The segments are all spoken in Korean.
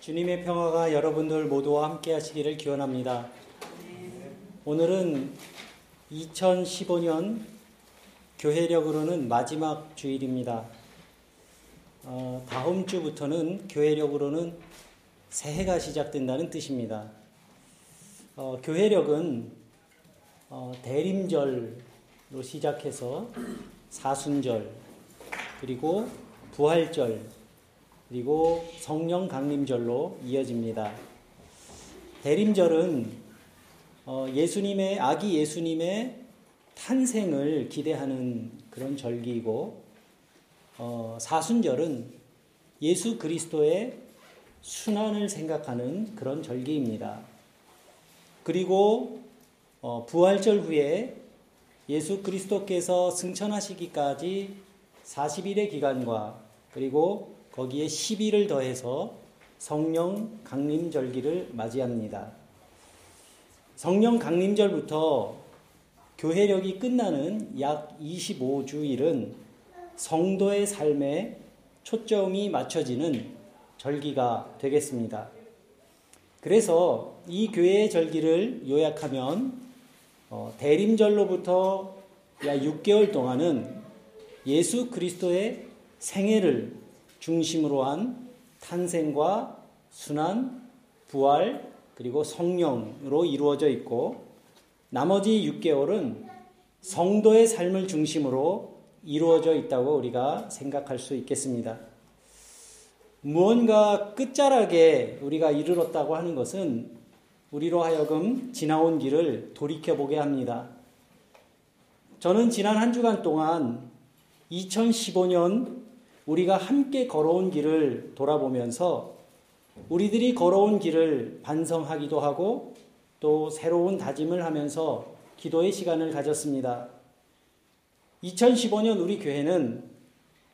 주님의 평화가 여러분들 모두와 함께 하시기를 기원합니다. 오늘은 2015년 교회력으로는 마지막 주일입니다. 어, 다음 주부터는 교회력으로는 새해가 시작된다는 뜻입니다. 어, 교회력은 어, 대림절로 시작해서 사순절, 그리고 부활절, 그리고 성령 강림절로 이어집니다. 대림절은 어, 예수님의 아기 예수님의 탄생을 기대하는 그런 절기이고 어, 사순절은 예수 그리스도의 순환을 생각하는 그런 절기입니다. 그리고 어, 부활절 후에 예수 그리스도께서 승천하시기까지 40일의 기간과 그리고 거기에 10일을 더해서 성령 강림절기를 맞이합니다. 성령 강림절부터 교회력이 끝나는 약 25주일은 성도의 삶에 초점이 맞춰지는 절기가 되겠습니다. 그래서 이 교회의 절기를 요약하면 어, 대림절로부터 약 6개월 동안은 예수 그리스도의 생애를 중심으로 한 탄생과 순환, 부활, 그리고 성령으로 이루어져 있고 나머지 6개월은 성도의 삶을 중심으로 이루어져 있다고 우리가 생각할 수 있겠습니다. 무언가 끝자락에 우리가 이르렀다고 하는 것은 우리로 하여금 지나온 길을 돌이켜보게 합니다. 저는 지난 한 주간 동안 2015년 우리가 함께 걸어온 길을 돌아보면서 우리들이 걸어온 길을 반성하기도 하고 또 새로운 다짐을 하면서 기도의 시간을 가졌습니다. 2015년 우리 교회는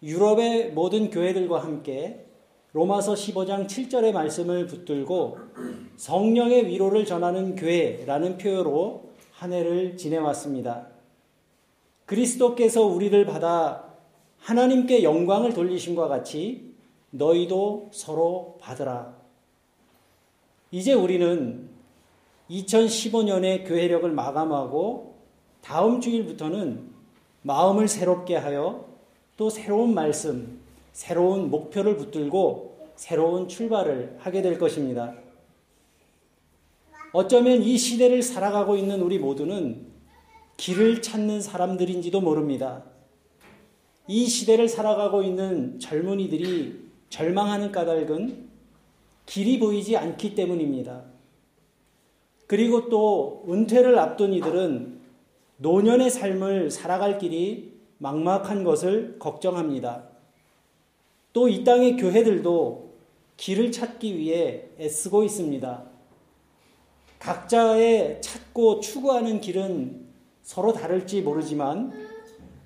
유럽의 모든 교회들과 함께 로마서 15장 7절의 말씀을 붙들고 성령의 위로를 전하는 교회라는 표어로 한 해를 지내왔습니다. 그리스도께서 우리를 받아 하나님께 영광을 돌리심과 같이 너희도 서로 받으라. 이제 우리는 2015년의 교회력을 마감하고 다음 주일부터는 마음을 새롭게 하여 또 새로운 말씀, 새로운 목표를 붙들고 새로운 출발을 하게 될 것입니다. 어쩌면 이 시대를 살아가고 있는 우리 모두는 길을 찾는 사람들인지도 모릅니다. 이 시대를 살아가고 있는 젊은이들이 절망하는 까닭은 길이 보이지 않기 때문입니다. 그리고 또 은퇴를 앞둔 이들은 노년의 삶을 살아갈 길이 막막한 것을 걱정합니다. 또 이 땅의 교회들도 길을 찾기 위해 애쓰고 있습니다. 각자의 찾고 추구하는 길은 서로 다를지 모르지만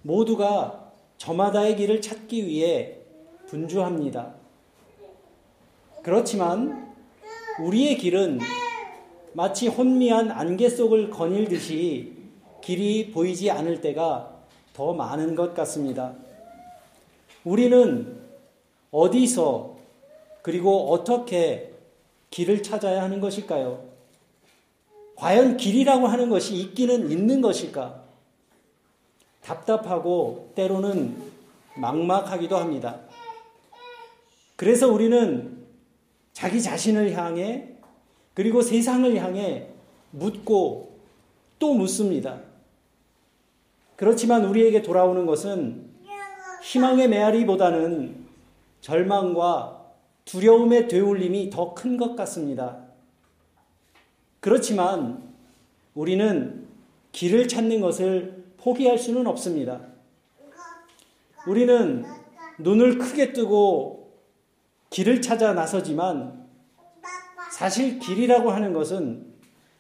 모두가 저마다의 길을 찾기 위해 분주합니다. 그렇지만 우리의 길은 마치 혼미한 안개 속을 거닐듯이 길이 보이지 않을 때가 더 많은 것 같습니다. 우리는 어디서 그리고 어떻게 길을 찾아야 하는 것일까요? 과연 길이라고 하는 것이 있기는 있는 것일까? 답답하고 때로는 막막하기도 합니다. 그래서 우리는 자기 자신을 향해 그리고 세상을 향해 묻고 또 묻습니다. 그렇지만 우리에게 돌아오는 것은 희망의 메아리보다는 절망과 두려움의 되울림이 더 큰 것 같습니다. 그렇지만 우리는 길을 찾는 것을 포기할 수는 없습니다. 우리는 눈을 크게 뜨고 길을 찾아 나서지만 사실 길이라고 하는 것은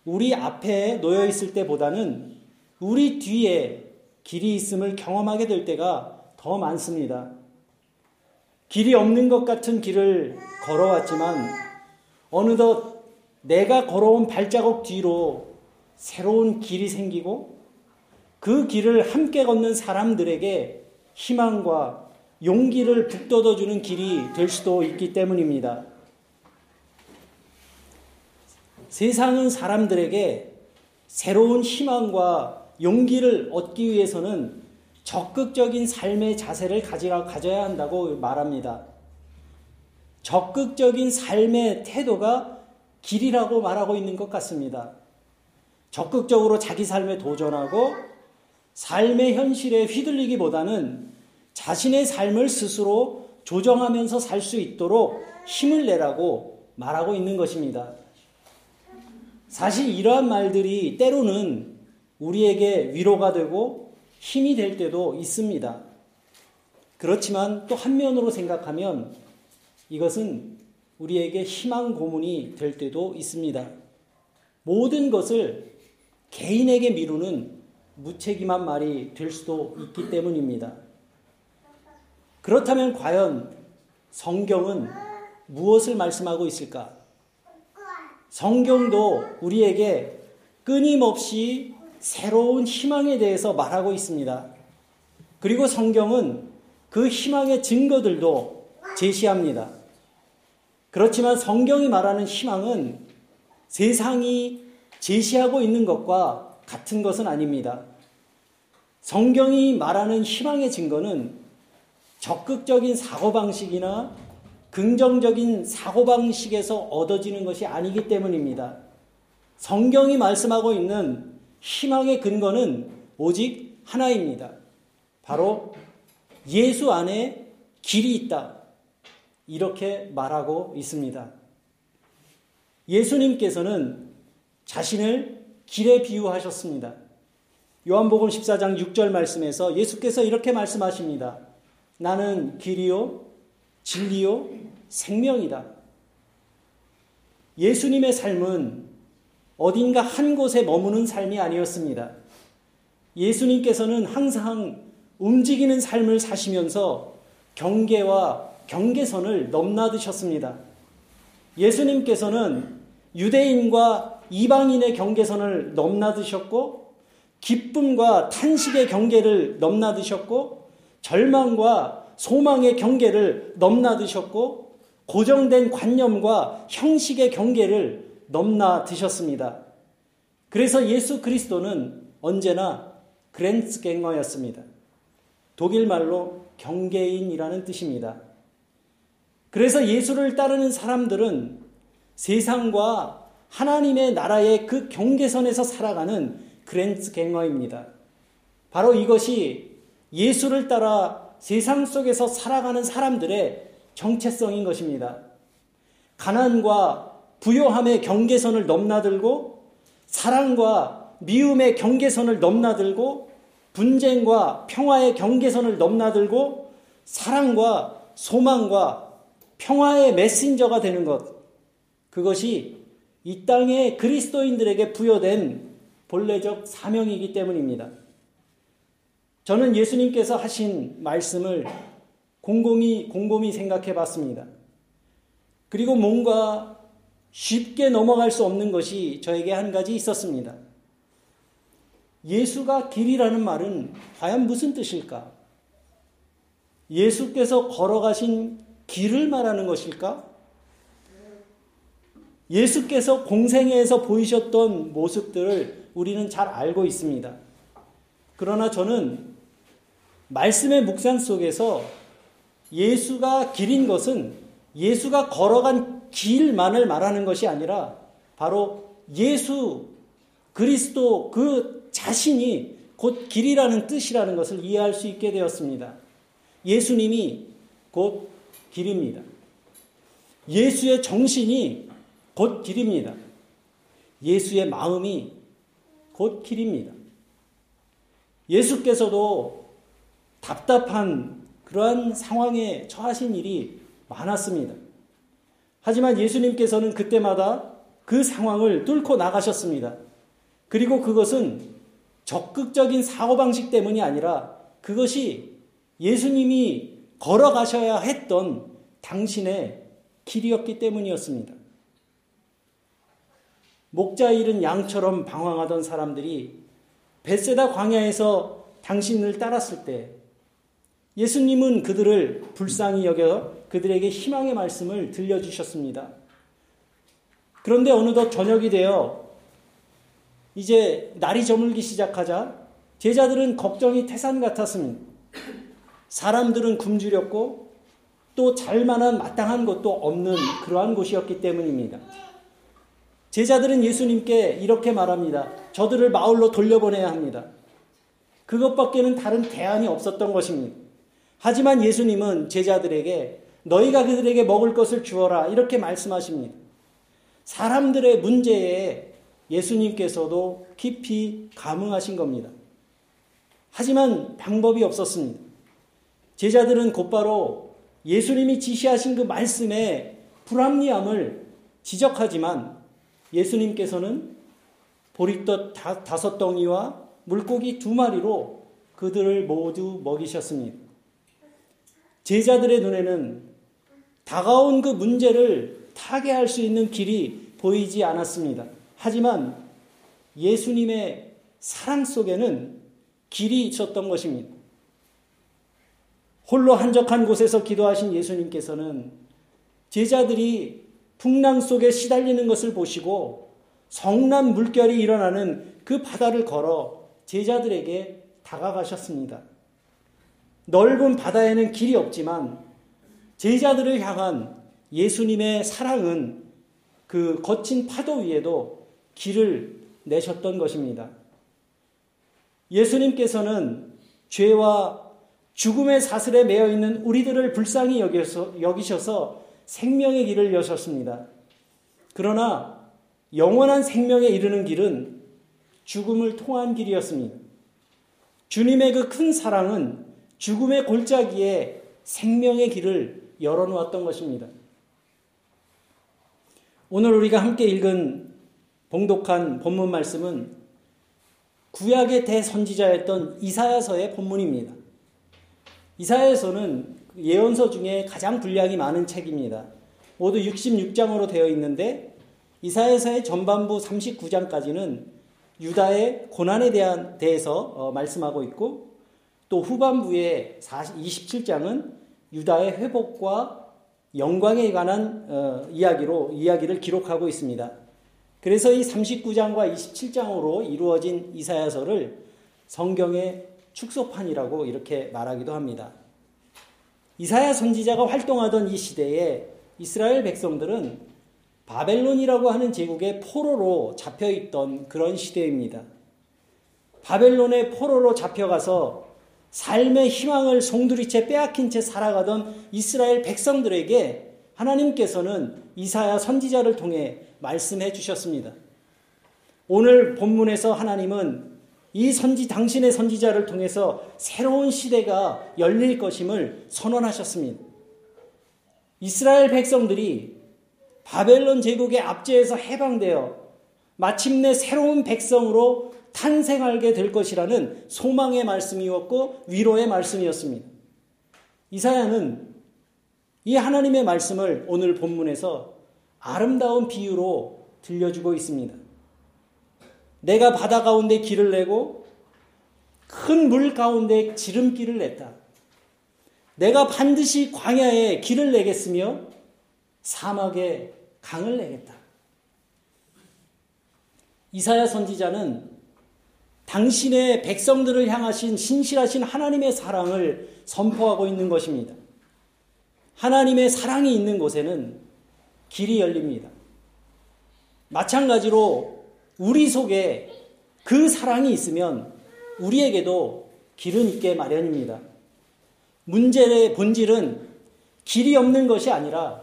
우리 앞에 놓여 있을 때보다는 우리 뒤에 길이 있음을 경험하게 될 때가 더 많습니다. 길이 없는 것 같은 길을 걸어왔지만 어느덧 내가 걸어온 발자국 뒤로 새로운 길이 생기고 그 길을 함께 걷는 사람들에게 희망과 용기를 북돋워주는 길이 될 수도 있기 때문입니다. 세상은 사람들에게 새로운 희망과 용기를 얻기 위해서는 적극적인 삶의 자세를 가져야 한다고 말합니다. 적극적인 삶의 태도가 길이라고 말하고 있는 것 같습니다. 적극적으로 자기 삶에 도전하고 삶의 현실에 휘둘리기보다는 자신의 삶을 스스로 조정하면서 살 수 있도록 힘을 내라고 말하고 있는 것입니다. 사실 이러한 말들이 때로는 우리에게 위로가 되고 힘이 될 때도 있습니다. 그렇지만 또 한면으로 생각하면 이것은 우리에게 희망 고문이 될 때도 있습니다. 모든 것을 개인에게 미루는 무책임한 말이 될 수도 있기 때문입니다. 그렇다면 과연 성경은 무엇을 말씀하고 있을까? 성경도 우리에게 끊임없이 새로운 희망에 대해서 말하고 있습니다. 그리고 성경은 그 희망의 증거들도 제시합니다. 그렇지만 성경이 말하는 희망은 세상이 제시하고 있는 것과 같은 것은 아닙니다. 성경이 말하는 희망의 증거는 적극적인 사고방식이나 긍정적인 사고방식에서 얻어지는 것이 아니기 때문입니다. 성경이 말씀하고 있는 희망의 근거는 오직 하나입니다. 바로 예수 안에 길이 있다. 이렇게 말하고 있습니다. 예수님께서는 자신을 길에 비유하셨습니다. 요한복음 14장 6절 말씀에서 예수께서 이렇게 말씀하십니다. 나는 길이요, 진리요, 생명이다. 예수님의 삶은 어딘가 한 곳에 머무는 삶이 아니었습니다. 예수님께서는 항상 움직이는 삶을 사시면서 경계와 경계선을 넘나드셨습니다. 예수님께서는 유대인과 이방인의 경계선을 넘나드셨고 기쁨과 탄식의 경계를 넘나드셨고 절망과 소망의 경계를 넘나드셨고 고정된 관념과 형식의 경계를 넘나드셨습니다. 그래서 예수 그리스도는 언제나 그랜스갱어였습니다. 독일 말로 경계인이라는 뜻입니다. 그래서 예수를 따르는 사람들은 세상과 하나님의 나라의 그 경계선에서 살아가는 그랜스갱어입니다. 바로 이것이 예수를 따라 세상 속에서 살아가는 사람들의 정체성인 것입니다. 가난과 부요함의 경계선을 넘나들고 사랑과 미움의 경계선을 넘나들고 분쟁과 평화의 경계선을 넘나들고 사랑과 소망과 평화의 메신저가 되는 것. 그것이 이 땅의 그리스도인들에게 부여된 본래적 사명이기 때문입니다. 저는 예수님께서 하신 말씀을 곰곰이, 곰곰이 생각해 봤습니다. 그리고 뭔가 쉽게 넘어갈 수 없는 것이 저에게 한 가지 있었습니다. 예수가 길이라는 말은 과연 무슨 뜻일까? 예수께서 걸어가신 길을 말하는 것일까? 예수께서 공생애에서 보이셨던 모습들을 우리는 잘 알고 있습니다. 그러나 저는 말씀의 묵상 속에서 예수가 길인 것은 예수가 걸어간 길만을 말하는 것이 아니라 바로 예수 그리스도 그 자신이 곧 길이라는 뜻이라는 것을 이해할 수 있게 되었습니다. 예수님이 곧 길입니다. 예수의 정신이 곧 길입니다. 예수의 마음이 곧 길입니다. 예수께서도 답답한 그러한 상황에 처하신 일이 많았습니다. 하지만 예수님께서는 그때마다 그 상황을 뚫고 나가셨습니다. 그리고 그것은 적극적인 사고방식 때문이 아니라 그것이 예수님이 걸어가셔야 했던 당신의 길이었기 때문이었습니다. 목자 잃은 양처럼 방황하던 사람들이 베세다 광야에서 당신을 따랐을 때 예수님은 그들을 불쌍히 여겨 그들에게 희망의 말씀을 들려주셨습니다. 그런데 어느덧 저녁이 되어 이제 날이 저물기 시작하자 제자들은 걱정이 태산 같았습니다. 사람들은 굶주렸고 또 잘만한 마땅한 것도 없는 그러한 곳이었기 때문입니다. 제자들은 예수님께 이렇게 말합니다. 저들을 마을로 돌려보내야 합니다. 그것밖에는 다른 대안이 없었던 것입니다. 하지만 예수님은 제자들에게 너희가 그들에게 먹을 것을 주어라 이렇게 말씀하십니다. 사람들의 문제에 예수님께서도 깊이 감흥하신 겁니다. 하지만 방법이 없었습니다. 제자들은 곧바로 예수님이 지시하신 그 말씀의 불합리함을 지적하지만 예수님께서는 보리떡 다섯 덩이와 물고기 두 마리로 그들을 모두 먹이셨습니다. 제자들의 눈에는 다가온 그 문제를 타개할 수 있는 길이 보이지 않았습니다. 하지만 예수님의 사랑 속에는 길이 있었던 것입니다. 홀로 한적한 곳에서 기도하신 예수님께서는 제자들이 풍랑 속에 시달리는 것을 보시고 성난 물결이 일어나는 그 바다를 걸어 제자들에게 다가가셨습니다. 넓은 바다에는 길이 없지만 제자들을 향한 예수님의 사랑은 그 거친 파도 위에도 길을 내셨던 것입니다. 예수님께서는 죄와 죽음의 사슬에 매여 있는 우리들을 불쌍히 여기셔서, 생명의 길을 여셨습니다. 그러나 영원한 생명에 이르는 길은 죽음을 통한 길이었습니다. 주님의 그 큰 사랑은 죽음의 골짜기에 생명의 길을 열어놓았던 것입니다. 오늘 우리가 함께 읽은 봉독한 본문 말씀은 구약의 대선지자였던 이사야서의 본문입니다. 이사야서는 예언서 중에 가장 분량이 많은 책입니다. 모두 66장으로 되어 있는데 이사야서의 전반부 39장까지는 유다의 고난에 대한 대해서 어, 말씀하고 있고 또 후반부의 27장은 유다의 회복과 영광에 관한 어, 이야기로 이야기를 기록하고 있습니다. 그래서 이 39장과 27장으로 이루어진 이사야서를 성경의 축소판이라고 이렇게 말하기도 합니다. 이사야 선지자가 활동하던 이 시대에 이스라엘 백성들은 바벨론이라고 하는 제국의 포로로 잡혀 있던 그런 시대입니다. 바벨론의 포로로 잡혀가서 삶의 희망을 송두리째 빼앗긴 채 살아가던 이스라엘 백성들에게 하나님께서는 이사야 선지자를 통해 말씀해 주셨습니다. 오늘 본문에서 하나님은 이 선지 당신의 선지자를 통해서 새로운 시대가 열릴 것임을 선언하셨습니다. 이스라엘 백성들이 바벨론 제국의 압제에서 해방되어 마침내 새로운 백성으로 탄생하게 될 것이라는 소망의 말씀이었고 위로의 말씀이었습니다. 이사야는 이 하나님의 말씀을 오늘 본문에서 아름다운 비유로 들려주고 있습니다. 내가 바다 가운데 길을 내고 큰 물 가운데 지름길을 냈다. 내가 반드시 광야에 길을 내겠으며 사막에 강을 내겠다. 이사야 선지자는 당신의 백성들을 향하신 신실하신 하나님의 사랑을 선포하고 있는 것입니다. 하나님의 사랑이 있는 곳에는 길이 열립니다. 마찬가지로 우리 속에 그 사랑이 있으면 우리에게도 길은 있게 마련입니다. 문제의 본질은 길이 없는 것이 아니라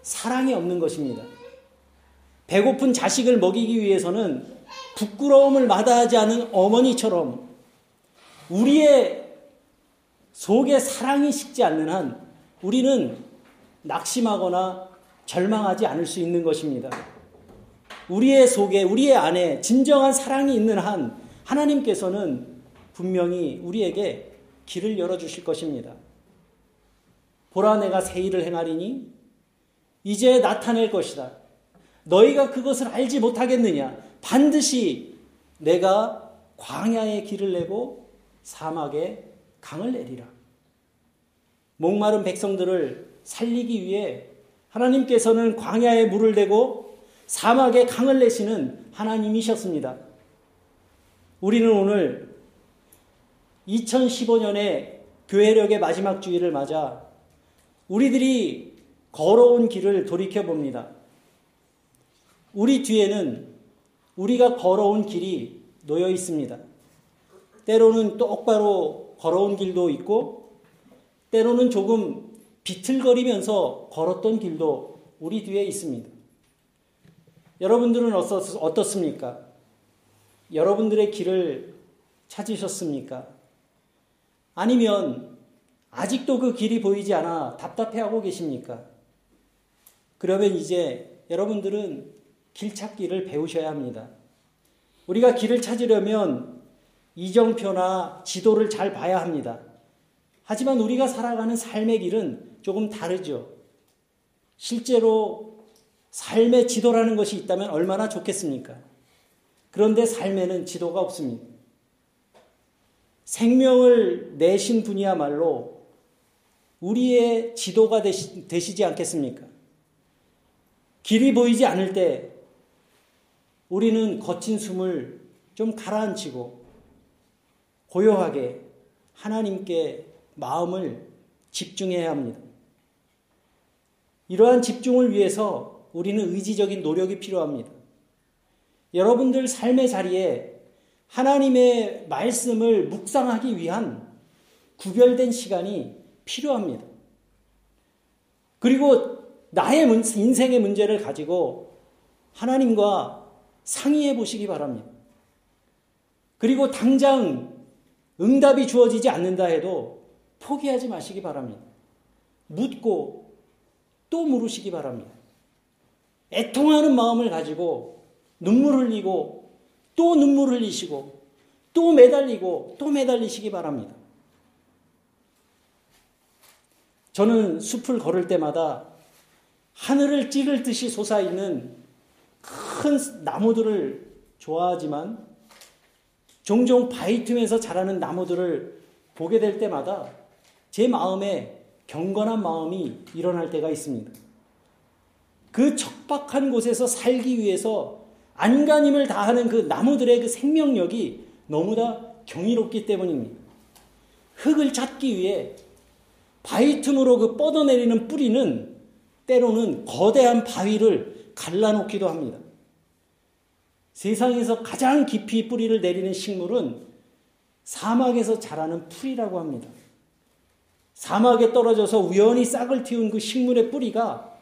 사랑이 없는 것입니다. 배고픈 자식을 먹이기 위해서는 부끄러움을 마다하지 않은 어머니처럼 우리의 속에 사랑이 식지 않는 한 우리는 낙심하거나 절망하지 않을 수 있는 것입니다. 우리의 속에, 우리의 안에 진정한 사랑이 있는 한 하나님께서는 분명히 우리에게 길을 열어 주실 것입니다. 보라 내가 새 일을 행하리니 이제 나타낼 것이다. 너희가 그것을 알지 못하겠느냐? 반드시 내가 광야에 길을 내고 사막에 강을 내리라. 목마른 백성들을 살리기 위해 하나님께서는 광야에 물을 대고 사막에 강을 내시는 하나님이셨습니다. 우리는 오늘 2015년에 교회력의 마지막 주일을 맞아 우리들이 걸어온 길을 돌이켜 봅니다. 우리 뒤에는 우리가 걸어온 길이 놓여 있습니다. 때로는 똑바로 걸어온 길도 있고, 때로는 조금 비틀거리면서 걸었던 길도 우리 뒤에 있습니다. 여러분들은 어떻습니까? 여러분들의 길을 찾으셨습니까? 아니면 아직도 그 길이 보이지 않아 답답해하고 계십니까? 그러면 이제 여러분들은 길 찾기를 배우셔야 합니다. 우리가 길을 찾으려면 이정표나 지도를 잘 봐야 합니다. 하지만 우리가 살아가는 삶의 길은 조금 다르죠. 실제로 삶의 지도라는 것이 있다면 얼마나 좋겠습니까? 그런데 삶에는 지도가 없습니다. 생명을 내신 분이야말로 우리의 지도가 되시, 되시지 않겠습니까? 길이 보이지 않을 때 우리는 거친 숨을 좀 가라앉히고 고요하게 하나님께 마음을 집중해야 합니다. 이러한 집중을 위해서 우리는 의지적인 노력이 필요합니다. 여러분들 삶의 자리에 하나님의 말씀을 묵상하기 위한 구별된 시간이 필요합니다. 그리고 나의 인생의 문제를 가지고 하나님과 상의해 보시기 바랍니다. 그리고 당장 응답이 주어지지 않는다 해도 포기하지 마시기 바랍니다. 묻고 또 물으시기 바랍니다. 애통하는 마음을 가지고 눈물 흘리고 또 눈물 흘리시고 또 매달리고 또 매달리시기 바랍니다. 저는 숲을 걸을 때마다 하늘을 찌를 듯이 솟아있는 큰 나무들을 좋아하지만 종종 바위 틈에서 자라는 나무들을 보게 될 때마다 제 마음에 경건한 마음이 일어날 때가 있습니다. 그 척박한 곳에서 살기 위해서 안간힘을 다하는 그 나무들의 그 생명력이 너무나 경이롭기 때문입니다. 흙을 찾기 위해 바위 틈으로 그 뻗어내리는 뿌리는 때로는 거대한 바위를 갈라놓기도 합니다. 세상에서 가장 깊이 뿌리를 내리는 식물은 사막에서 자라는 풀이라고 합니다. 사막에 떨어져서 우연히 싹을 틔운 그 식물의 뿌리가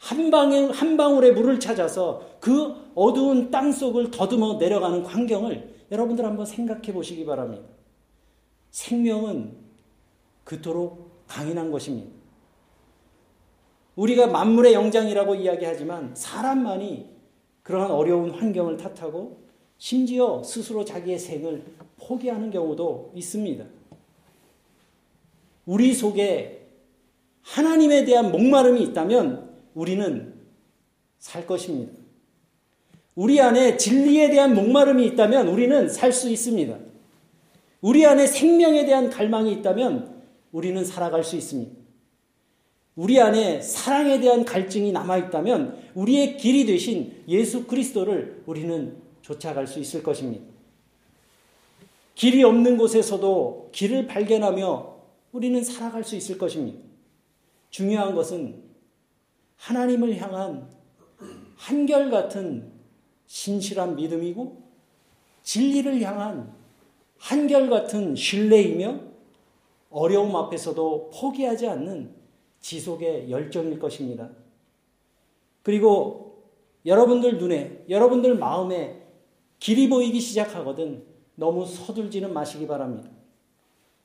한 방울, 한 방울의 물을 찾아서 그 어두운 땅 속을 더듬어 내려가는 광경을 여러분들 한번 생각해 보시기 바랍니다. 생명은 그토록 강인한 것입니다. 우리가 만물의 영장이라고 이야기하지만 사람만이 그러한 어려운 환경을 탓하고 심지어 스스로 자기의 생을 포기하는 경우도 있습니다. 우리 속에 하나님에 대한 목마름이 있다면 우리는 살 것입니다. 우리 안에 진리에 대한 목마름이 있다면 우리는 살 수 있습니다. 우리 안에 생명에 대한 갈망이 있다면 우리는 살아갈 수 있습니다. 우리 안에 사랑에 대한 갈증이 남아있다면 우리의 길이 되신 예수 그리스도를 우리는 쫓아갈 수 있을 것입니다. 길이 없는 곳에서도 길을 발견하며 우리는 살아갈 수 있을 것입니다. 중요한 것은 하나님을 향한 한결같은 신실한 믿음이고 진리를 향한 한결같은 신뢰이며 어려움 앞에서도 포기하지 않는 지속의 열정일 것입니다. 그리고 여러분들 눈에, 여러분들 마음에 길이 보이기 시작하거든 너무 서둘지는 마시기 바랍니다.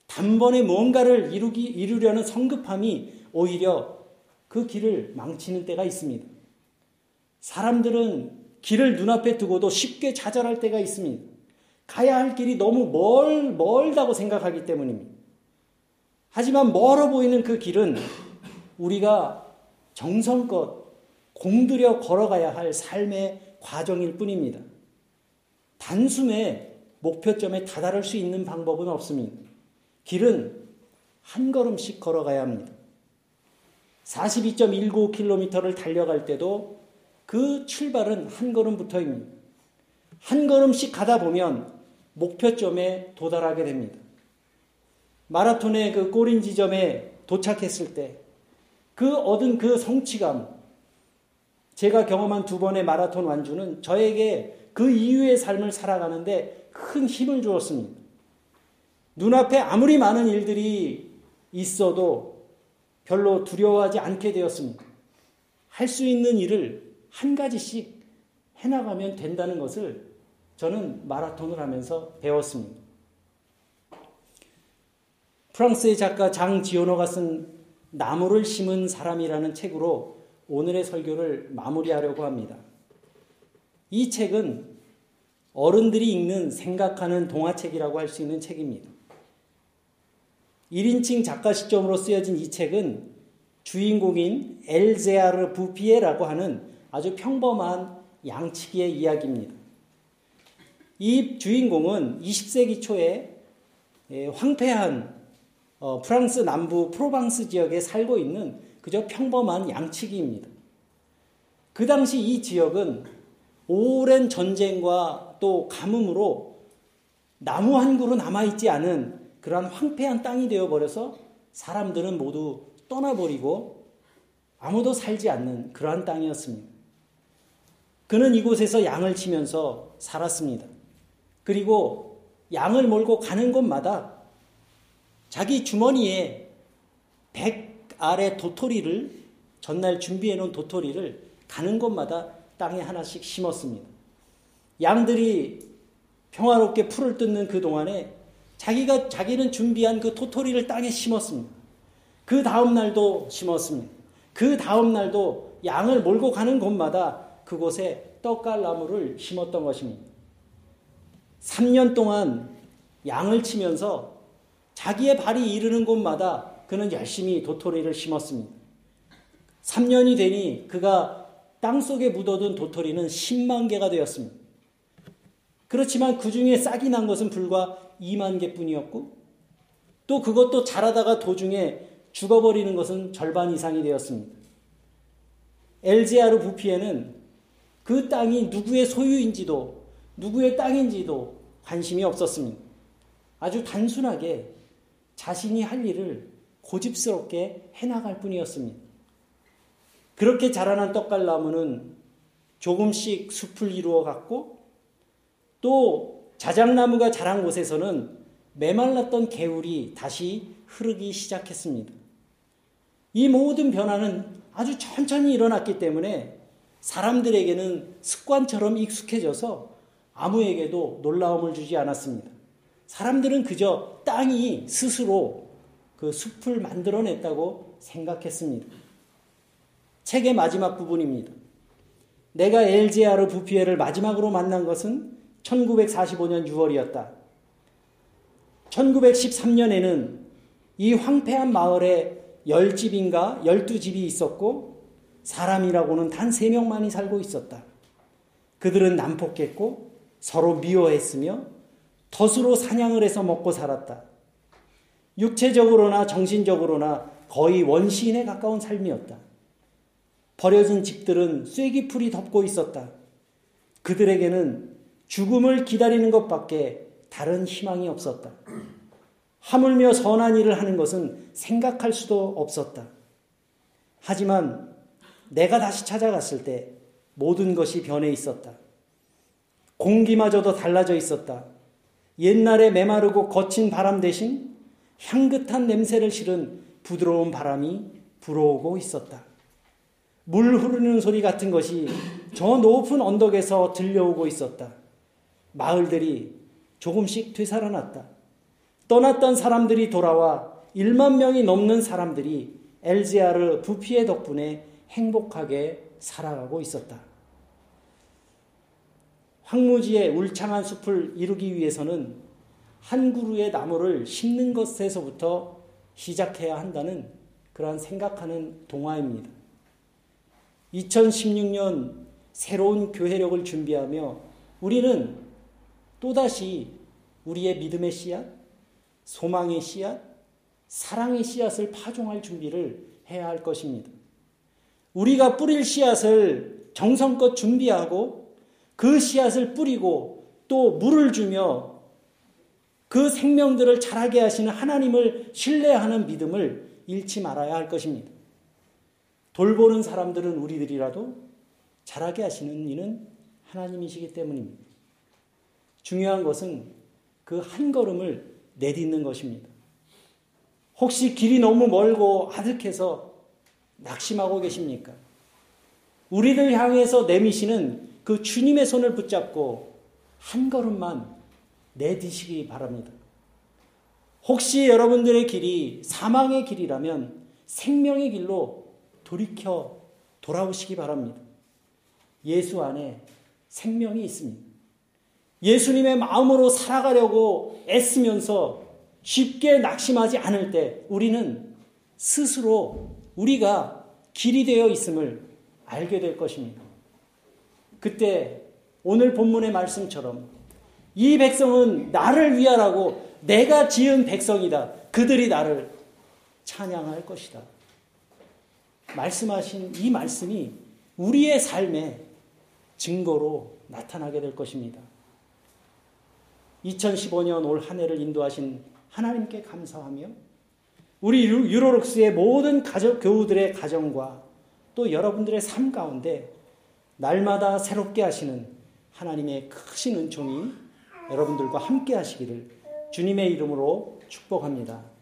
단번에 뭔가를 이루기, 이루려는 성급함이 오히려 그 길을 망치는 때가 있습니다. 사람들은 길을 눈앞에 두고도 쉽게 좌절할 때가 있습니다. 가야 할 길이 너무 멀, 멀다고 생각하기 때문입니다. 하지만 멀어 보이는 그 길은 우리가 정성껏 공들여 걸어가야 할 삶의 과정일 뿐입니다. 단숨에 목표점에 다다를 수 있는 방법은 없습니다. 길은 한 걸음씩 걸어가야 합니다. 42.19km를 달려갈 때도 그 출발은 한 걸음부터입니다. 한 걸음씩 가다 보면 목표점에 도달하게 됩니다. 마라톤의 그 꼬린 지점에 도착했을 때 그 얻은 그 성취감, 제가 경험한 두 번의 마라톤 완주는 저에게 그 이후의 삶을 살아가는데 큰 힘을 주었습니다. 눈앞에 아무리 많은 일들이 있어도 별로 두려워하지 않게 되었습니다. 할 수 있는 일을 한 가지씩 해나가면 된다는 것을 저는 마라톤을 하면서 배웠습니다. 프랑스의 작가 장지오노가 쓴 나무를 심은 사람이라는 책으로 오늘의 설교를 마무리하려고 합니다. 이 책은 어른들이 읽는 생각하는 동화책이라고 할 수 있는 책입니다. 1인칭 작가 시점으로 쓰여진 이 책은 주인공인 엘제아르 부피에라고 하는 아주 평범한 양치기의 이야기입니다. 이 주인공은 20세기 초에 황폐한 어, 프랑스 남부 프로방스 지역에 살고 있는 그저 평범한 양치기입니다. 그 당시 이 지역은 오랜 전쟁과 또 가뭄으로 나무 한 그루 남아있지 않은 그러한 황폐한 땅이 되어버려서 사람들은 모두 떠나버리고 아무도 살지 않는 그러한 땅이었습니다. 그는 이곳에서 양을 치면서 살았습니다. 그리고 양을 몰고 가는 곳마다 자기 주머니에 백 알의 도토리를 전날 준비해 놓은 도토리를 가는 곳마다 땅에 하나씩 심었습니다. 양들이 평화롭게 풀을 뜯는 그 동안에 자기가 자기는 준비한 그 도토리를 땅에 심었습니다. 그 다음 날도 심었습니다. 그 다음 날도 양을 몰고 가는 곳마다 그곳에 떡갈나무를 심었던 것입니다. 3년 동안 양을 치면서 자기의 발이 이르는 곳마다 그는 열심히 도토리를 심었습니다. 3년이 되니 그가 땅 속에 묻어둔 도토리는 10만 개가 되었습니다. 그렇지만 그 중에 싹이 난 것은 불과 2만 개뿐이었고 또 그것도 자라다가 도중에 죽어버리는 것은 절반 이상이 되었습니다. 엘제아르 부피에는 그 땅이 누구의 소유인지도 누구의 땅인지도 관심이 없었습니다. 아주 단순하게 자신이 할 일을 고집스럽게 해나갈 뿐이었습니다. 그렇게 자라난 떡갈나무는 조금씩 숲을 이루어 갔고 또 자작나무가 자란 곳에서는 메말랐던 개울이 다시 흐르기 시작했습니다. 이 모든 변화는 아주 천천히 일어났기 때문에 사람들에게는 습관처럼 익숙해져서 아무에게도 놀라움을 주지 않았습니다. 사람들은 그저 땅이 스스로 그 숲을 만들어냈다고 생각했습니다. 책의 마지막 부분입니다. 내가 엘제아르 부피에를 마지막으로 만난 것은 1945년 6월이었다. 1913년에는 이 황폐한 마을에 10집인가 12집이 있었고 사람이라고는 단 3명만이 살고 있었다. 그들은 난폭했고 서로 미워했으며 덫으로 사냥을 해서 먹고 살았다. 육체적으로나 정신적으로나 거의 원시인에 가까운 삶이었다. 버려진 집들은 쐐기풀이 덮고 있었다. 그들에게는 죽음을 기다리는 것밖에 다른 희망이 없었다. 하물며 선한 일을 하는 것은 생각할 수도 없었다. 하지만 내가 다시 찾아갔을 때 모든 것이 변해 있었다. 공기마저도 달라져 있었다. 옛날에 메마르고 거친 바람 대신 향긋한 냄새를 실은 부드러운 바람이 불어오고 있었다. 물 흐르는 소리 같은 것이 저 높은 언덕에서 들려오고 있었다. 마을들이 조금씩 되살아났다. 떠났던 사람들이 돌아와 1만 명이 넘는 사람들이 엘지아르 부피의 덕분에 행복하게 살아가고 있었다. 황무지의 울창한 숲을 이루기 위해서는 한 그루의 나무를 심는 것에서부터 시작해야 한다는 그러한 생각하는 동화입니다. 2016년 새로운 교회력을 준비하며 우리는 또다시 우리의 믿음의 씨앗, 소망의 씨앗, 사랑의 씨앗을 파종할 준비를 해야 할 것입니다. 우리가 뿌릴 씨앗을 정성껏 준비하고 그 씨앗을 뿌리고 또 물을 주며 그 생명들을 자라게 하시는 하나님을 신뢰하는 믿음을 잃지 말아야 할 것입니다. 돌보는 사람들은 우리들이라도 자라게 하시는 이는 하나님이시기 때문입니다. 중요한 것은 그 한 걸음을 내딛는 것입니다. 혹시 길이 너무 멀고 아득해서 낙심하고 계십니까? 우리를 향해서 내미시는 그 주님의 손을 붙잡고 한 걸음만 내디시기 바랍니다. 혹시 여러분들의 길이 사망의 길이라면 생명의 길로 돌이켜 돌아오시기 바랍니다. 예수 안에 생명이 있습니다. 예수님의 마음으로 살아가려고 애쓰면서 쉽게 낙심하지 않을 때 우리는 스스로 우리가 길이 되어 있음을 알게 될 것입니다. 그때 오늘 본문의 말씀처럼 이 백성은 나를 위하라고 내가 지은 백성이다. 그들이 나를 찬양할 것이다. 말씀하신 이 말씀이 우리의 삶의 증거로 나타나게 될 것입니다. 2015년 올 한 해를 인도하신 하나님께 감사하며 우리 유로록스의 모든 가족, 교우들의 가정과 또 여러분들의 삶 가운데 날마다 새롭게 하시는 하나님의 크신 은총이 여러분들과 함께 하시기를 주님의 이름으로 축복합니다.